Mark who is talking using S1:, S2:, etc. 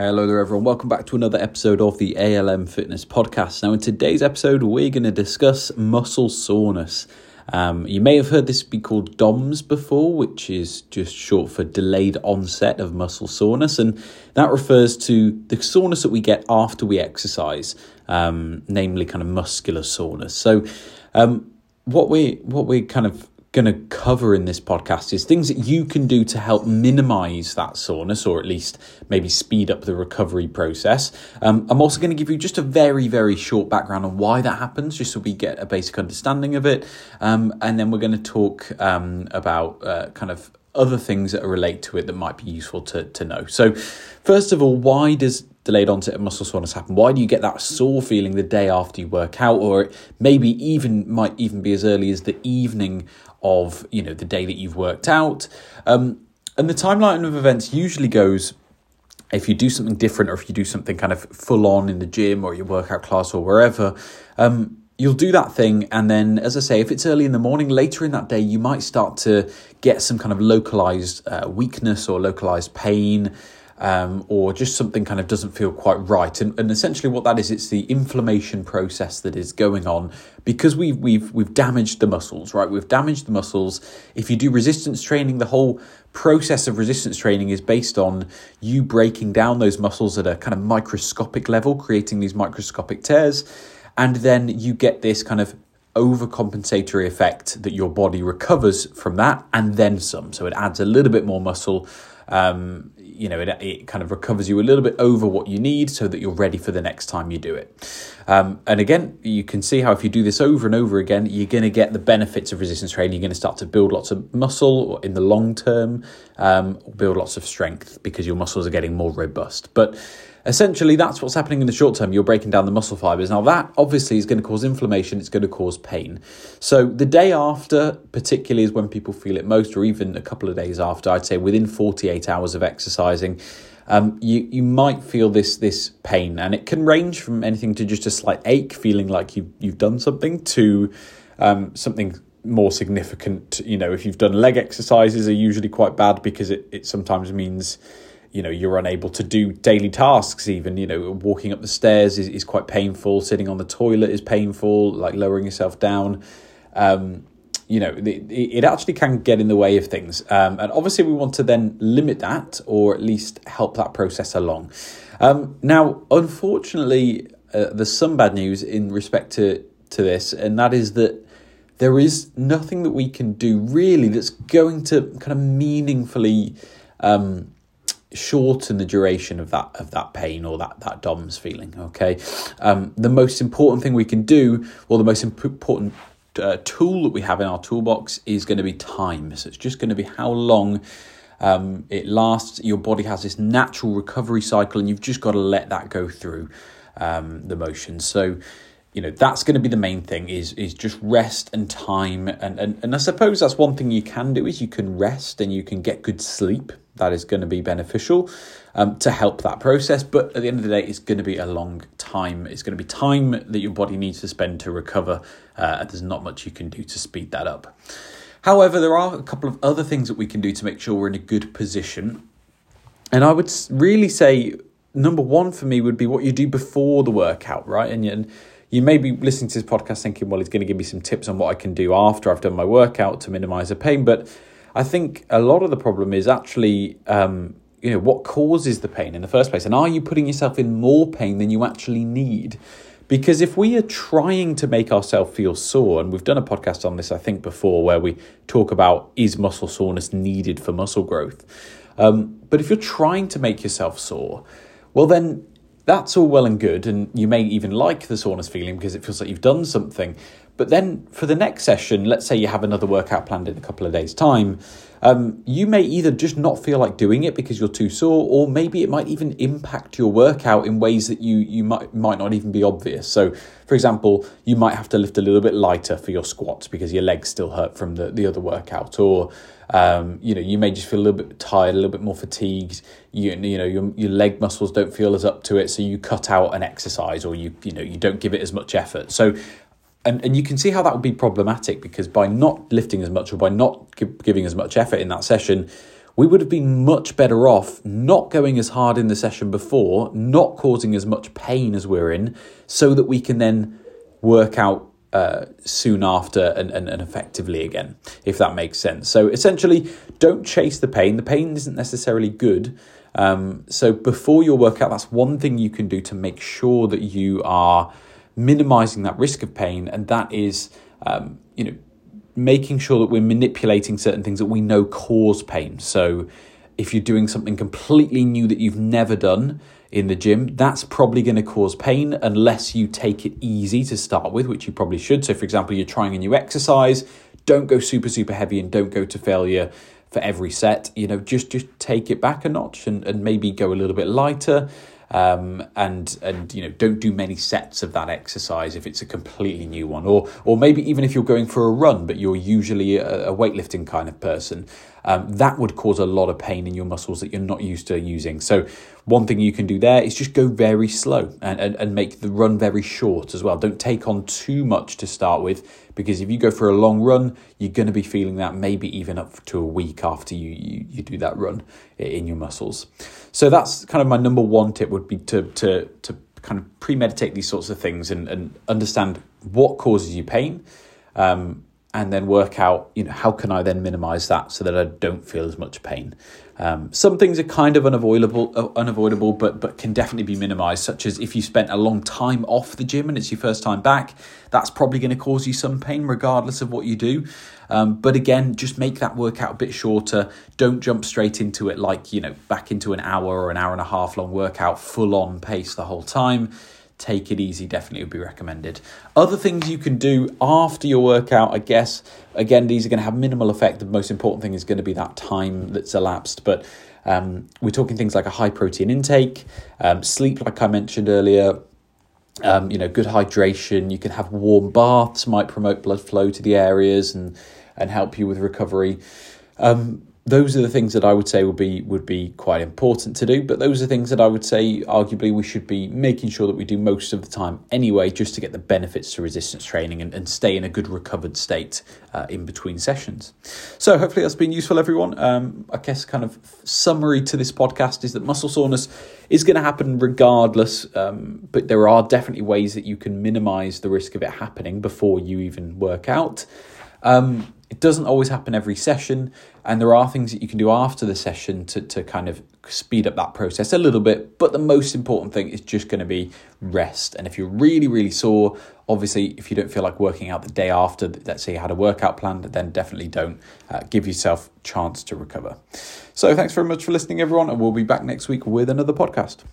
S1: Hello there, everyone. Welcome back to another episode of the ALM Fitness Podcast. Now, in today's episode, we're going to discuss muscle soreness. Um, you may have heard this be called DOMS before, which is just short for delayed onset of muscle soreness, and that refers to the soreness that we get after we exercise, um, namely kind of muscular soreness. So, um, what we what we kind of going to cover in this podcast is things that you can do to help minimize that soreness or at least maybe speed up the recovery process. Um, I'm also going to give you just a very, very short background on why that happens, just so we get a basic understanding of it. Um, and then we're going to talk um, about uh, kind of other things that relate to it that might be useful to, to know. So, first of all, why does delayed onset of muscle soreness happen? Why do you get that sore feeling the day after you work out, or maybe even might even be as early as the evening of you know the day that you've worked out? Um, and the timeline of events usually goes if you do something different or if you do something kind of full on in the gym or your workout class or wherever. Um, you'll do that thing and then as i say if it's early in the morning later in that day you might start to get some kind of localized uh, weakness or localized pain um, or just something kind of doesn't feel quite right. And, and essentially, what that is, it's the inflammation process that is going on because we've we've we've damaged the muscles, right? We've damaged the muscles. If you do resistance training, the whole process of resistance training is based on you breaking down those muscles at a kind of microscopic level, creating these microscopic tears, and then you get this kind of overcompensatory effect that your body recovers from that and then some. So it adds a little bit more muscle. Um, you know, it, it kind of recovers you a little bit over what you need so that you're ready for the next time you do it. Um, and again, you can see how if you do this over and over again, you're going to get the benefits of resistance training. You're going to start to build lots of muscle in the long term, um, build lots of strength because your muscles are getting more robust. But Essentially, that's what's happening in the short term. You're breaking down the muscle fibers. Now, that obviously is going to cause inflammation, it's going to cause pain. So, the day after, particularly, is when people feel it most, or even a couple of days after, I'd say within 48 hours of exercising. Um, you you might feel this this pain, and it can range from anything to just a slight ache, feeling like you you've done something, to um, something more significant. You know, if you've done leg exercises, are usually quite bad because it it sometimes means you know you're unable to do daily tasks even you know walking up the stairs is, is quite painful sitting on the toilet is painful like lowering yourself down. Um, you know it, it actually can get in the way of things. Um, and obviously we want to then limit that or at least help that process along. Um, now unfortunately uh, there's some bad news in respect to to this and that is that there is nothing that we can do really that's going to kind of meaningfully um, shorten the duration of that of that pain or that that DOMS feeling. Okay, um, the most important thing we can do, or the most important uh, tool that we have in our toolbox, is going to be time. So it's just going to be how long. Um, it lasts. Your body has this natural recovery cycle, and you've just got to let that go through um, the motions. So, you know that's going to be the main thing is is just rest and time and, and and I suppose that's one thing you can do is you can rest and you can get good sleep that is going to be beneficial um, to help that process. But at the end of the day it's going to be a long time. It's going to be time that your body needs to spend to recover uh, and there's not much you can do to speed that up. However there are a couple of other things that we can do to make sure we're in a good position. And I would really say number one for me would be what you do before the workout right? And, and you may be listening to this podcast thinking, well, he's going to give me some tips on what I can do after I've done my workout to minimize the pain. But I think a lot of the problem is actually, um, you know, what causes the pain in the first place. And are you putting yourself in more pain than you actually need? Because if we are trying to make ourselves feel sore, and we've done a podcast on this, I think, before, where we talk about is muscle soreness needed for muscle growth? Um, but if you're trying to make yourself sore, well, then that's all well and good, and you may even like the soreness feeling because it feels like you've done something. But then for the next session, let's say you have another workout planned in a couple of days' time, um, you may either just not feel like doing it because you're too sore, or maybe it might even impact your workout in ways that you you might might not even be obvious. So, for example, you might have to lift a little bit lighter for your squats because your legs still hurt from the, the other workout, or um, you know, you may just feel a little bit tired, a little bit more fatigued. You, you know, your, your leg muscles don't feel as up to it, so you cut out an exercise or you, you know, you don't give it as much effort. So, and, and you can see how that would be problematic because by not lifting as much or by not giving as much effort in that session, we would have been much better off not going as hard in the session before, not causing as much pain as we're in, so that we can then work out uh, soon after and, and, and effectively again, if that makes sense. So essentially, don't chase the pain. The pain isn't necessarily good. Um, so before your workout, that's one thing you can do to make sure that you are minimizing that risk of pain, and that is, um, you know, making sure that we're manipulating certain things that we know cause pain. So if you're doing something completely new that you've never done in the gym, that's probably going to cause pain unless you take it easy to start with, which you probably should. So, for example, you're trying a new exercise, don't go super, super heavy and don't go to failure for every set. You know, just just take it back a notch and, and maybe go a little bit lighter. Um, and and you know don't do many sets of that exercise if it's a completely new one. Or or maybe even if you're going for a run but you're usually a, a weightlifting kind of person um, that would cause a lot of pain in your muscles that you're not used to using. So one thing you can do there is just go very slow and, and, and make the run very short as well. Don't take on too much to start with because if you go for a long run you're going to be feeling that maybe even up to a week after you, you, you do that run in your muscles. So that's kind of my number one tip would be to to to kind of premeditate these sorts of things and, and understand what causes you pain um, and then work out you know how can i then minimize that so that i don't feel as much pain um, some things are kind of unavoidable, uh, unavoidable, but but can definitely be minimised. Such as if you spent a long time off the gym and it's your first time back, that's probably going to cause you some pain, regardless of what you do. Um, but again, just make that workout a bit shorter. Don't jump straight into it like you know back into an hour or an hour and a half long workout, full on pace the whole time take it easy definitely would be recommended. Other things you can do after your workout, I guess, again, these are going to have minimal effect. The most important thing is going to be that time that's elapsed. But um, we're talking things like a high protein intake, um, sleep, like I mentioned earlier. Um, you know, good hydration. You can have warm baths, might promote blood flow to the areas and and help you with recovery. Um, those are the things that I would say would be would be quite important to do. But those are things that I would say arguably we should be making sure that we do most of the time anyway, just to get the benefits to resistance training and, and stay in a good recovered state uh, in between sessions. So hopefully that's been useful, everyone. Um, I guess kind of summary to this podcast is that muscle soreness is going to happen regardless, um, but there are definitely ways that you can minimize the risk of it happening before you even work out. Um, it doesn't always happen every session, and there are things that you can do after the session to, to kind of speed up that process a little bit. But the most important thing is just going to be rest. And if you're really, really sore, obviously, if you don't feel like working out the day after, let's say you had a workout planned, then definitely don't uh, give yourself chance to recover. So thanks very much for listening, everyone, and we'll be back next week with another podcast.